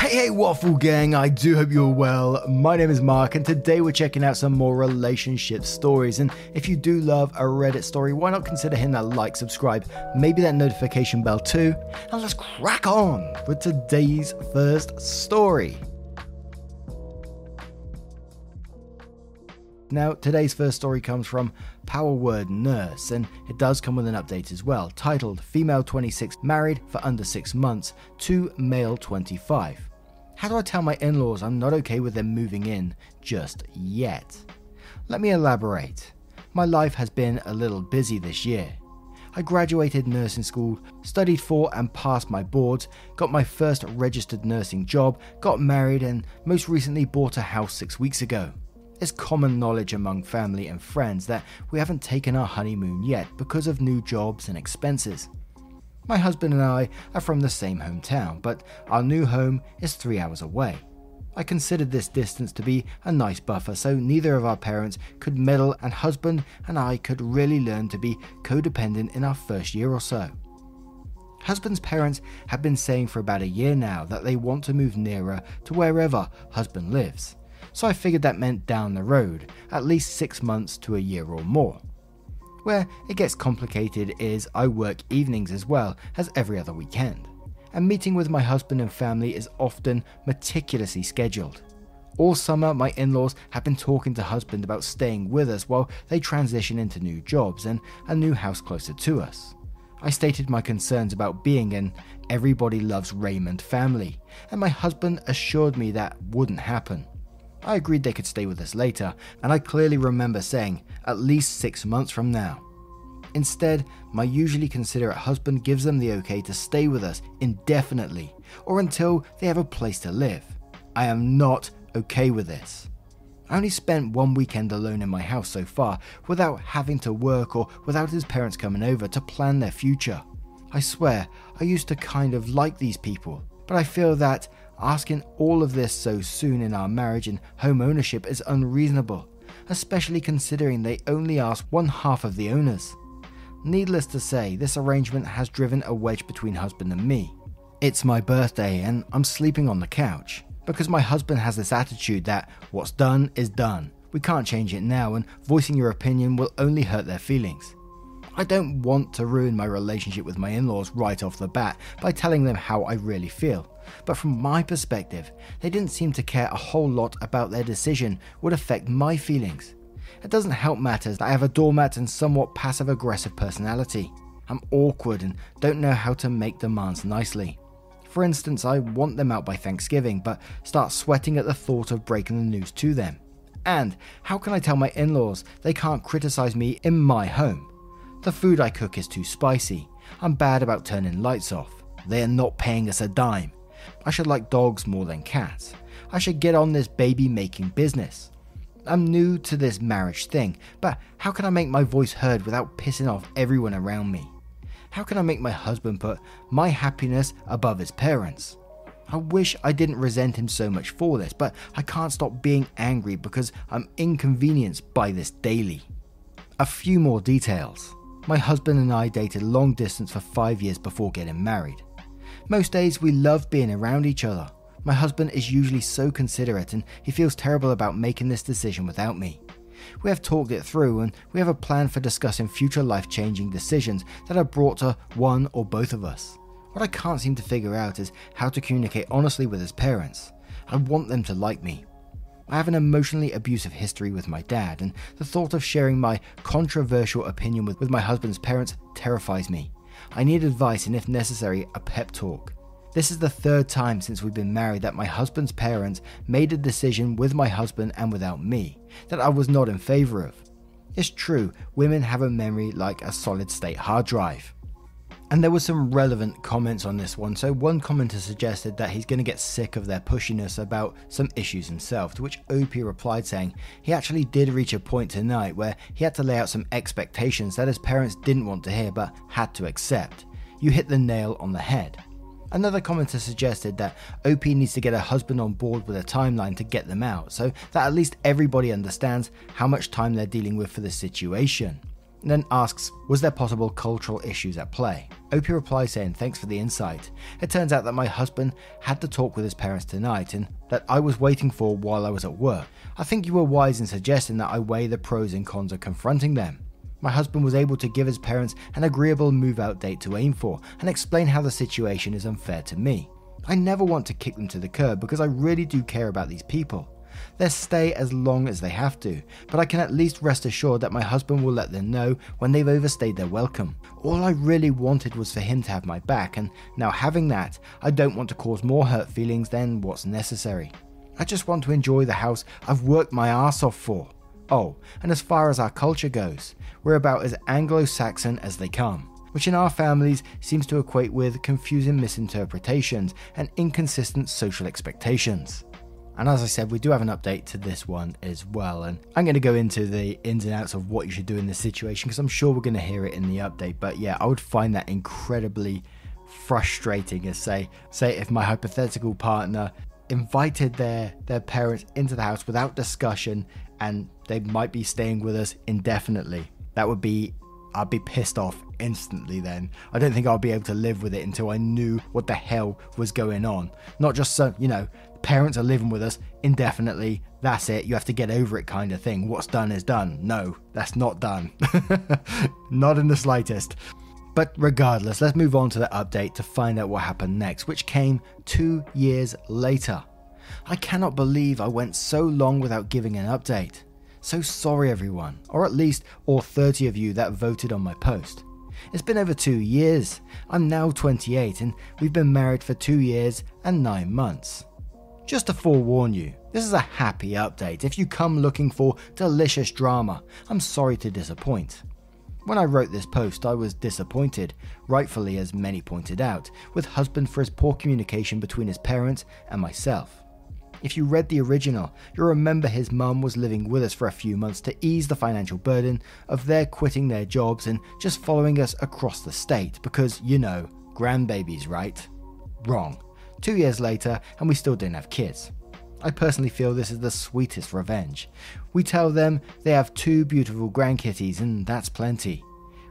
Hey, hey, Waffle Gang, I do hope you're well. My name is Mark, and today we're checking out some more relationship stories. And if you do love a Reddit story, why not consider hitting that like, subscribe, maybe that notification bell too? And let's crack on with today's first story. Now, today's first story comes from Power Word Nurse, and it does come with an update as well, titled Female 26 Married for Under 6 Months to Male 25. How do I tell my in laws I'm not okay with them moving in just yet? Let me elaborate. My life has been a little busy this year. I graduated nursing school, studied for and passed my boards, got my first registered nursing job, got married, and most recently bought a house six weeks ago. It's common knowledge among family and friends that we haven't taken our honeymoon yet because of new jobs and expenses. My husband and I are from the same hometown, but our new home is three hours away. I considered this distance to be a nice buffer so neither of our parents could meddle and husband and I could really learn to be codependent in our first year or so. Husband's parents have been saying for about a year now that they want to move nearer to wherever husband lives, so I figured that meant down the road, at least six months to a year or more. Where it gets complicated is I work evenings as well as every other weekend, and meeting with my husband and family is often meticulously scheduled. All summer, my in laws have been talking to husband about staying with us while they transition into new jobs and a new house closer to us. I stated my concerns about being an everybody loves Raymond family, and my husband assured me that wouldn't happen. I agreed they could stay with us later, and I clearly remember saying, at least six months from now. Instead, my usually considerate husband gives them the okay to stay with us indefinitely, or until they have a place to live. I am not okay with this. I only spent one weekend alone in my house so far without having to work or without his parents coming over to plan their future. I swear, I used to kind of like these people, but I feel that Asking all of this so soon in our marriage and home ownership is unreasonable, especially considering they only asked one half of the owners. Needless to say, this arrangement has driven a wedge between husband and me. It's my birthday and I'm sleeping on the couch because my husband has this attitude that what's done is done. We can't change it now, and voicing your opinion will only hurt their feelings. I don't want to ruin my relationship with my in laws right off the bat by telling them how I really feel but from my perspective, they didn't seem to care a whole lot about their decision would affect my feelings. It doesn't help matters that I have a doormat and somewhat passive aggressive personality. I'm awkward and don't know how to make demands nicely. For instance, I want them out by Thanksgiving, but start sweating at the thought of breaking the news to them. And how can I tell my in laws they can't criticize me in my home? The food I cook is too spicy. I'm bad about turning lights off. They are not paying us a dime. I should like dogs more than cats. I should get on this baby making business. I'm new to this marriage thing, but how can I make my voice heard without pissing off everyone around me? How can I make my husband put my happiness above his parents? I wish I didn't resent him so much for this, but I can't stop being angry because I'm inconvenienced by this daily. A few more details. My husband and I dated long distance for five years before getting married. Most days we love being around each other. My husband is usually so considerate and he feels terrible about making this decision without me. We have talked it through and we have a plan for discussing future life changing decisions that are brought to one or both of us. What I can't seem to figure out is how to communicate honestly with his parents. I want them to like me. I have an emotionally abusive history with my dad, and the thought of sharing my controversial opinion with, with my husband's parents terrifies me. I need advice and, if necessary, a pep talk. This is the third time since we've been married that my husband's parents made a decision with my husband and without me that I was not in favour of. It's true, women have a memory like a solid state hard drive. And there were some relevant comments on this one. So, one commenter suggested that he's going to get sick of their pushiness about some issues himself, to which OP replied saying he actually did reach a point tonight where he had to lay out some expectations that his parents didn't want to hear but had to accept. You hit the nail on the head. Another commenter suggested that OP needs to get her husband on board with a timeline to get them out, so that at least everybody understands how much time they're dealing with for the situation. And then asks, was there possible cultural issues at play? OP replies saying, thanks for the insight. It turns out that my husband had to talk with his parents tonight and that I was waiting for while I was at work. I think you were wise in suggesting that I weigh the pros and cons of confronting them. My husband was able to give his parents an agreeable move out date to aim for and explain how the situation is unfair to me. I never want to kick them to the curb because I really do care about these people. They'll stay as long as they have to, but I can at least rest assured that my husband will let them know when they've overstayed their welcome. All I really wanted was for him to have my back, and now having that, I don't want to cause more hurt feelings than what's necessary. I just want to enjoy the house I've worked my ass off for. Oh, and as far as our culture goes, we're about as Anglo Saxon as they come, which in our families seems to equate with confusing misinterpretations and inconsistent social expectations. And as I said, we do have an update to this one as well. And I'm going to go into the ins and outs of what you should do in this situation because I'm sure we're going to hear it in the update. But yeah, I would find that incredibly frustrating as say say if my hypothetical partner invited their their parents into the house without discussion and they might be staying with us indefinitely. That would be I'd be pissed off instantly then. I don't think I'd be able to live with it until I knew what the hell was going on. Not just so, you know, parents are living with us indefinitely, that's it, you have to get over it kind of thing. What's done is done. No, that's not done. not in the slightest. But regardless, let's move on to the update to find out what happened next, which came two years later. I cannot believe I went so long without giving an update. So sorry, everyone, or at least all 30 of you that voted on my post. It's been over two years. I'm now 28 and we've been married for two years and nine months. Just to forewarn you, this is a happy update. If you come looking for delicious drama, I'm sorry to disappoint. When I wrote this post, I was disappointed, rightfully as many pointed out, with husband for his poor communication between his parents and myself. If you read the original, you'll remember his mum was living with us for a few months to ease the financial burden of their quitting their jobs and just following us across the state because, you know, grandbabies, right? Wrong. Two years later, and we still don't have kids. I personally feel this is the sweetest revenge. We tell them they have two beautiful grandkitties, and that's plenty.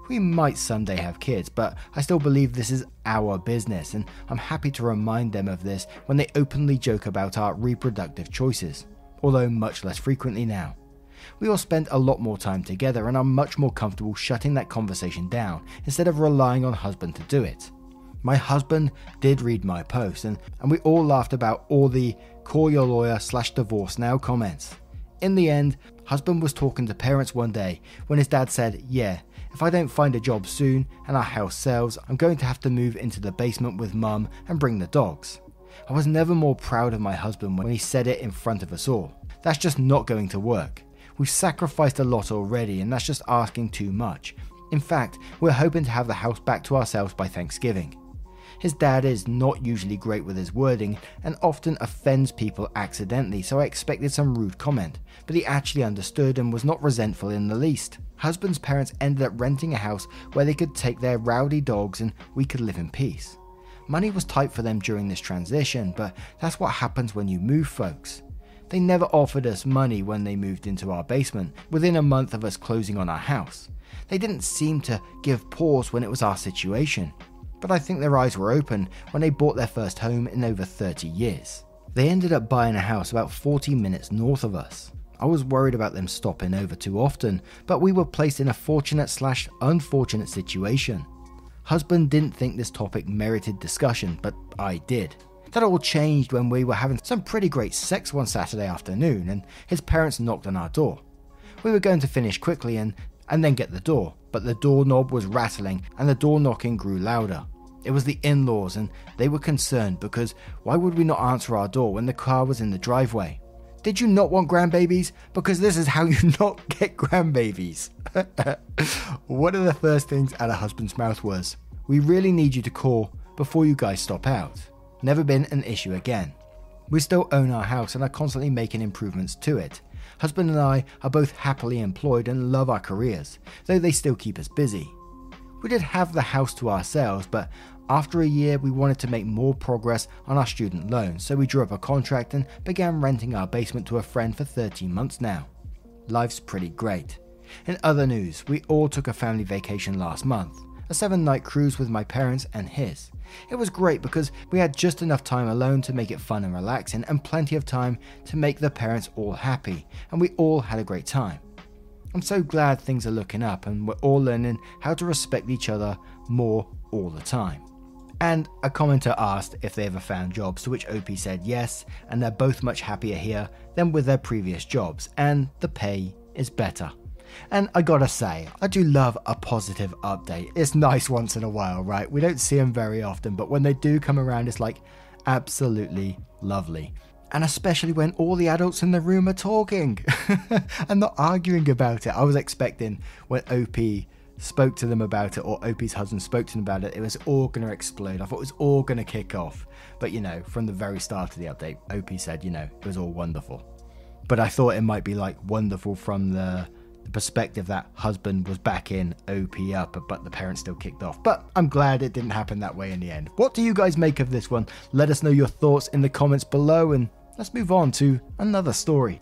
We might someday have kids, but I still believe this is our business, and I'm happy to remind them of this when they openly joke about our reproductive choices, although much less frequently now. We all spend a lot more time together and are much more comfortable shutting that conversation down instead of relying on husband to do it. My husband did read my post, and, and we all laughed about all the call your lawyer slash divorce now comments. In the end, husband was talking to parents one day when his dad said, Yeah, if I don't find a job soon and our house sells, I'm going to have to move into the basement with mum and bring the dogs. I was never more proud of my husband when he said it in front of us all. That's just not going to work. We've sacrificed a lot already, and that's just asking too much. In fact, we're hoping to have the house back to ourselves by Thanksgiving. His dad is not usually great with his wording and often offends people accidentally, so I expected some rude comment, but he actually understood and was not resentful in the least. Husband's parents ended up renting a house where they could take their rowdy dogs and we could live in peace. Money was tight for them during this transition, but that's what happens when you move, folks. They never offered us money when they moved into our basement, within a month of us closing on our house. They didn't seem to give pause when it was our situation but I think their eyes were open when they bought their first home in over 30 years. They ended up buying a house about 40 minutes north of us. I was worried about them stopping over too often, but we were placed in a fortunate slash unfortunate situation. Husband didn't think this topic merited discussion, but I did. That all changed when we were having some pretty great sex one Saturday afternoon and his parents knocked on our door. We were going to finish quickly and, and then get the door, but the doorknob was rattling and the door knocking grew louder. It was the in laws, and they were concerned because why would we not answer our door when the car was in the driveway? Did you not want grandbabies? Because this is how you not get grandbabies. One of the first things out of husband's mouth was, We really need you to call before you guys stop out. Never been an issue again. We still own our house and are constantly making improvements to it. Husband and I are both happily employed and love our careers, though they still keep us busy. We did have the house to ourselves, but after a year we wanted to make more progress on our student loans, so we drew up a contract and began renting our basement to a friend for 13 months now. Life's pretty great. In other news, we all took a family vacation last month, a seven night cruise with my parents and his. It was great because we had just enough time alone to make it fun and relaxing, and plenty of time to make the parents all happy, and we all had a great time. I'm so glad things are looking up and we're all learning how to respect each other more all the time. And a commenter asked if they ever found jobs, to which OP said yes, and they're both much happier here than with their previous jobs, and the pay is better. And I gotta say, I do love a positive update. It's nice once in a while, right? We don't see them very often, but when they do come around, it's like absolutely lovely. And especially when all the adults in the room are talking and not arguing about it. I was expecting when OP spoke to them about it, or OP's husband spoke to them about it, it was all going to explode. I thought it was all going to kick off. But you know, from the very start of the update, OP said, you know, it was all wonderful. But I thought it might be like wonderful from the the perspective that husband was back in OP up, but the parents still kicked off. But I'm glad it didn't happen that way in the end. What do you guys make of this one? Let us know your thoughts in the comments below, and let's move on to another story.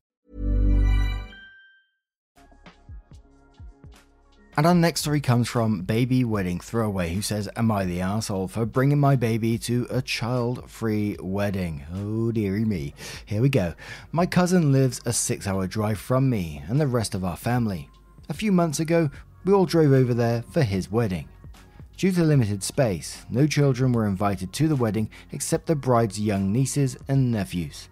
And our next story comes from Baby Wedding Throwaway, who says, Am I the asshole for bringing my baby to a child free wedding? Oh, dearie me. Here we go. My cousin lives a six hour drive from me and the rest of our family. A few months ago, we all drove over there for his wedding. Due to limited space, no children were invited to the wedding except the bride's young nieces and nephews.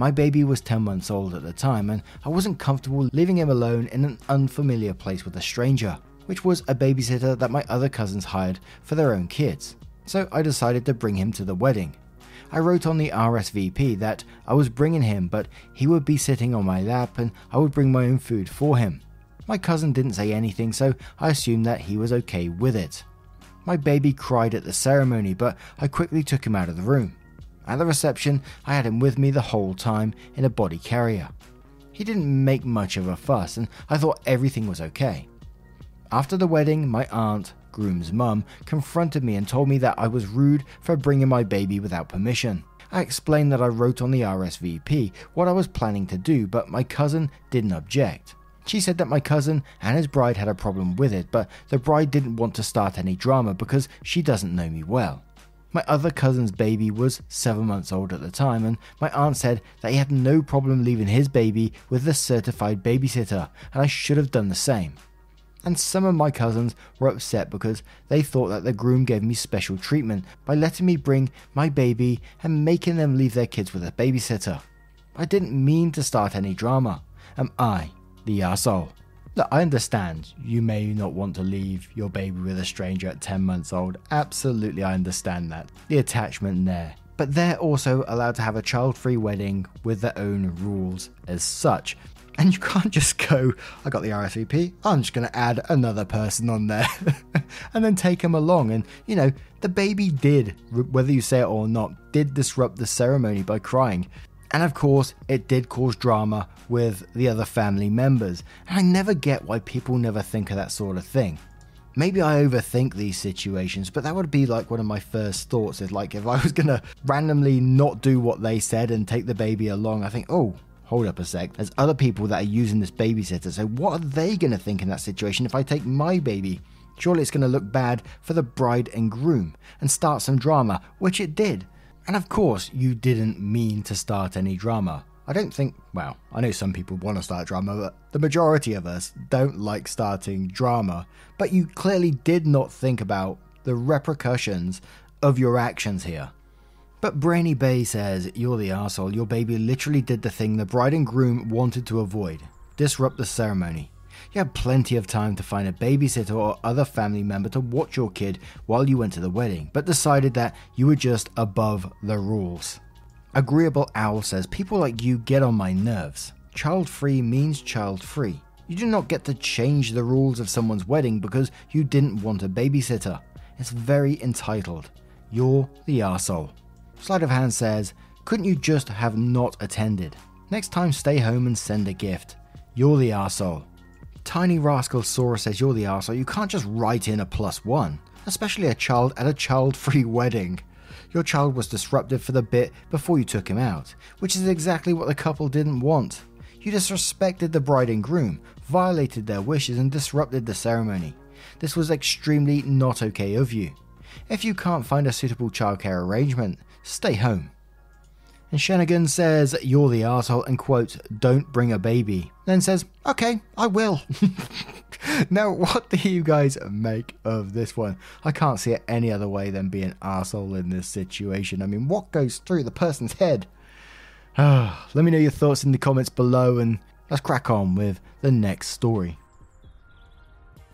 My baby was 10 months old at the time, and I wasn't comfortable leaving him alone in an unfamiliar place with a stranger, which was a babysitter that my other cousins hired for their own kids. So I decided to bring him to the wedding. I wrote on the RSVP that I was bringing him, but he would be sitting on my lap and I would bring my own food for him. My cousin didn't say anything, so I assumed that he was okay with it. My baby cried at the ceremony, but I quickly took him out of the room. At the reception, I had him with me the whole time in a body carrier. He didn't make much of a fuss, and I thought everything was okay. After the wedding, my aunt, groom's mum, confronted me and told me that I was rude for bringing my baby without permission. I explained that I wrote on the RSVP what I was planning to do, but my cousin didn't object. She said that my cousin and his bride had a problem with it, but the bride didn't want to start any drama because she doesn't know me well. My other cousin's baby was seven months old at the time, and my aunt said that he had no problem leaving his baby with the certified babysitter, and I should have done the same. And some of my cousins were upset because they thought that the groom gave me special treatment by letting me bring my baby and making them leave their kids with a babysitter. I didn't mean to start any drama. Am I the asshole? Look, I understand you may not want to leave your baby with a stranger at 10 months old. Absolutely, I understand that. The attachment there. But they're also allowed to have a child free wedding with their own rules as such. And you can't just go, I got the RSVP, I'm just going to add another person on there and then take them along. And, you know, the baby did, whether you say it or not, did disrupt the ceremony by crying. And of course, it did cause drama with the other family members. And I never get why people never think of that sort of thing. Maybe I overthink these situations, but that would be like one of my first thoughts. Is like if I was gonna randomly not do what they said and take the baby along, I think, oh, hold up a sec. There's other people that are using this babysitter, so what are they gonna think in that situation if I take my baby? Surely it's gonna look bad for the bride and groom and start some drama, which it did. And of course, you didn't mean to start any drama. I don't think, well, I know some people want to start drama, but the majority of us don't like starting drama. But you clearly did not think about the repercussions of your actions here. But Brainy Bay says, You're the asshole. Your baby literally did the thing the bride and groom wanted to avoid disrupt the ceremony. You had plenty of time to find a babysitter or other family member to watch your kid while you went to the wedding, but decided that you were just above the rules. Agreeable Owl says, People like you get on my nerves. Child free means child free. You do not get to change the rules of someone's wedding because you didn't want a babysitter. It's very entitled. You're the arsehole. Sleight of Hand says, Couldn't you just have not attended? Next time, stay home and send a gift. You're the arsehole. Tiny Rascal Sora says you're the arsehole. You can't just write in a plus one, especially a child at a child free wedding. Your child was disruptive for the bit before you took him out, which is exactly what the couple didn't want. You disrespected the bride and groom, violated their wishes, and disrupted the ceremony. This was extremely not okay of you. If you can't find a suitable childcare arrangement, stay home. And Shenigan says, You're the asshole, and quotes, Don't bring a baby. Then says, Okay, I will. now, what do you guys make of this one? I can't see it any other way than being asshole in this situation. I mean, what goes through the person's head? Let me know your thoughts in the comments below, and let's crack on with the next story.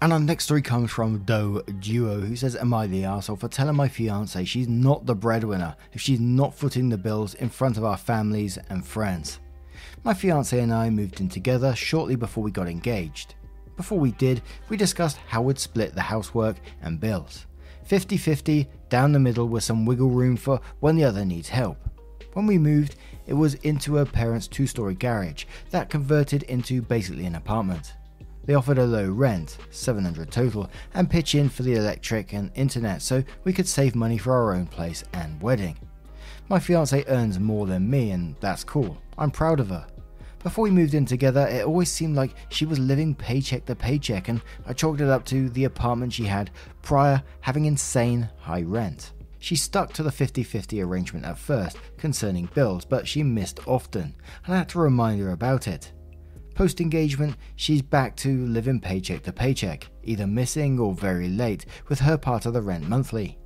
And our next story comes from Doe Duo, who says, Am I the asshole for telling my fiance she's not the breadwinner if she's not footing the bills in front of our families and friends? My fiance and I moved in together shortly before we got engaged. Before we did, we discussed how we'd split the housework and bills 50 50 down the middle with some wiggle room for when the other needs help. When we moved, it was into her parents' two story garage that converted into basically an apartment. They offered a low rent, 700 total, and pitch in for the electric and internet so we could save money for our own place and wedding. My fiance earns more than me, and that's cool. I'm proud of her. Before we moved in together, it always seemed like she was living paycheck to paycheck, and I chalked it up to the apartment she had prior having insane high rent. She stuck to the 50 50 arrangement at first concerning bills, but she missed often, and I had to remind her about it. Post engagement, she's back to living paycheck to paycheck, either missing or very late, with her part of the rent monthly.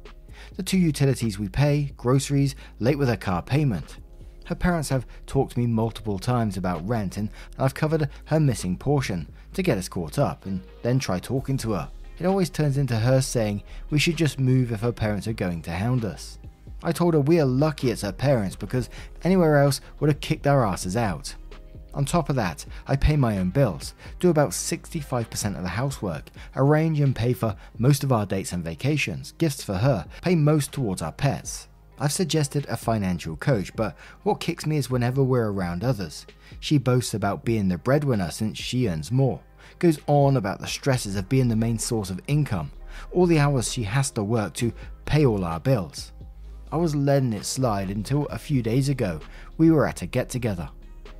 The two utilities we pay, groceries, late with her car payment. Her parents have talked to me multiple times about rent, and I've covered her missing portion to get us caught up and then try talking to her. It always turns into her saying we should just move if her parents are going to hound us. I told her we are lucky it's her parents because anywhere else would have kicked our asses out. On top of that, I pay my own bills, do about 65% of the housework, arrange and pay for most of our dates and vacations, gifts for her, pay most towards our pets. I've suggested a financial coach, but what kicks me is whenever we're around others. She boasts about being the breadwinner since she earns more, goes on about the stresses of being the main source of income, all the hours she has to work to pay all our bills. I was letting it slide until a few days ago we were at a get together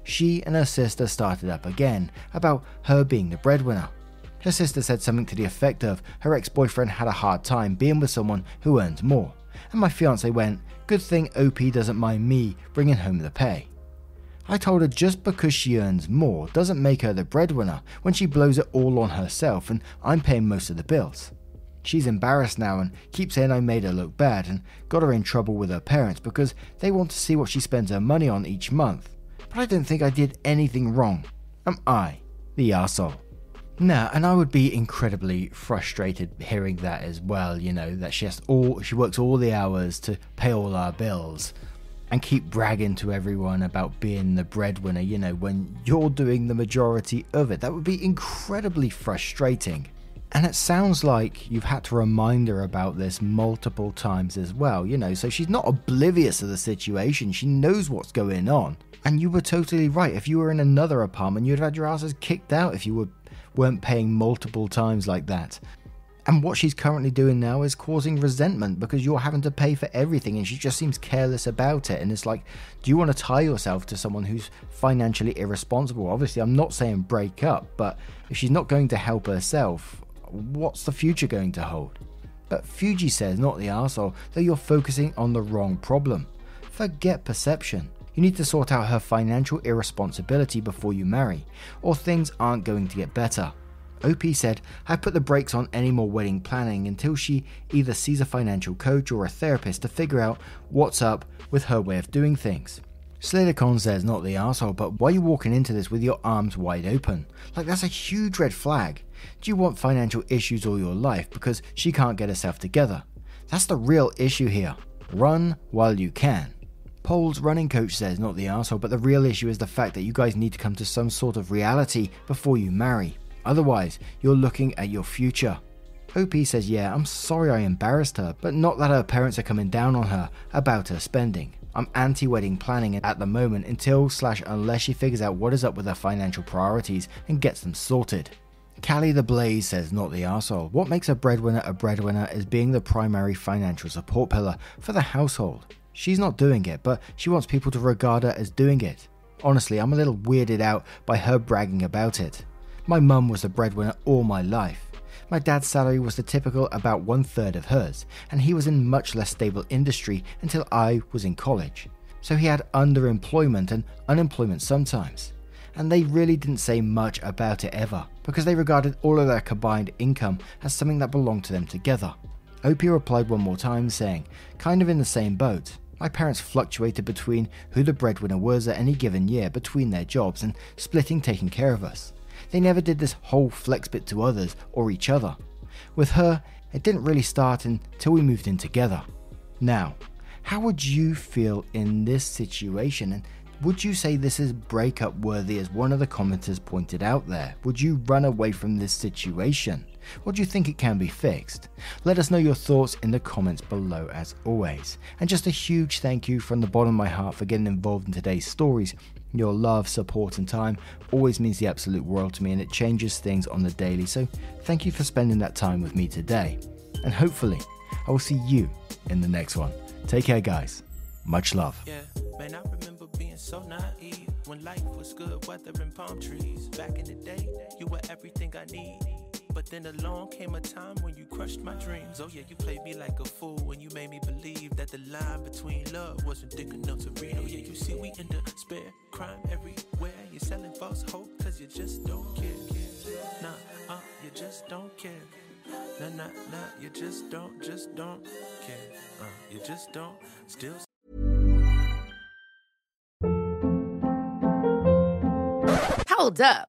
she and her sister started up again about her being the breadwinner. Her sister said something to the effect of her ex boyfriend had a hard time being with someone who earned more, and my fiance went, Good thing OP doesn't mind me bringing home the pay. I told her just because she earns more doesn't make her the breadwinner when she blows it all on herself and I'm paying most of the bills. She's embarrassed now and keeps saying I made her look bad and got her in trouble with her parents because they want to see what she spends her money on each month but I don't think I did anything wrong. Am I the asshole? Nah, and I would be incredibly frustrated hearing that as well. You know that she has all she works all the hours to pay all our bills, and keep bragging to everyone about being the breadwinner. You know when you're doing the majority of it, that would be incredibly frustrating. And it sounds like you've had to remind her about this multiple times as well, you know, so she's not oblivious to the situation, she knows what's going on. And you were totally right. If you were in another apartment, you'd have had your asses kicked out if you were, weren't paying multiple times like that. And what she's currently doing now is causing resentment because you're having to pay for everything and she just seems careless about it. And it's like, do you want to tie yourself to someone who's financially irresponsible? Obviously, I'm not saying break up, but if she's not going to help herself, what's the future going to hold? But Fuji says, not the arsehole, that you're focusing on the wrong problem. Forget perception. You need to sort out her financial irresponsibility before you marry, or things aren't going to get better. OP said, I put the brakes on any more wedding planning until she either sees a financial coach or a therapist to figure out what's up with her way of doing things. Slatercon says, not the asshole, but why are you walking into this with your arms wide open? Like, that's a huge red flag. Do you want financial issues all your life because she can't get herself together? That's the real issue here. Run while you can. Paul's running coach says, not the asshole, but the real issue is the fact that you guys need to come to some sort of reality before you marry. Otherwise, you're looking at your future. OP says, Yeah, I'm sorry I embarrassed her, but not that her parents are coming down on her about her spending. I'm anti wedding planning at the moment until slash unless she figures out what is up with her financial priorities and gets them sorted. Callie the Blaze says, not the arsehole. What makes a breadwinner a breadwinner is being the primary financial support pillar for the household. She's not doing it, but she wants people to regard her as doing it. Honestly, I'm a little weirded out by her bragging about it. My mum was the breadwinner all my life. My dad's salary was the typical about one third of hers, and he was in much less stable industry until I was in college. So he had underemployment and unemployment sometimes. And they really didn't say much about it ever, because they regarded all of their combined income as something that belonged to them together. OP replied one more time, saying, kind of in the same boat. My parents fluctuated between who the breadwinner was at any given year between their jobs and splitting taking care of us. They never did this whole flex bit to others or each other. With her, it didn't really start until we moved in together. Now, how would you feel in this situation? And would you say this is breakup worthy as one of the commenters pointed out there? Would you run away from this situation? Or do you think it can be fixed? Let us know your thoughts in the comments below as always. And just a huge thank you from the bottom of my heart for getting involved in today's stories. Your love, support, and time always means the absolute world to me and it changes things on the daily. So thank you for spending that time with me today. And hopefully, I will see you in the next one. Take care, guys. Much love. Yeah, man, I remember being so naive when life was good, palm trees. Back in the day, you were everything I need. But then along came a time when you crushed my dreams. Oh yeah, you played me like a fool when you made me believe that the line between love wasn't thick enough to read. Oh yeah, you see we in despair, crime everywhere. You're selling false hope cause you just don't care. Nah, uh, you just don't care. Nah, nah, nah, you just don't, just don't care. Uh, you just don't, still Hold up.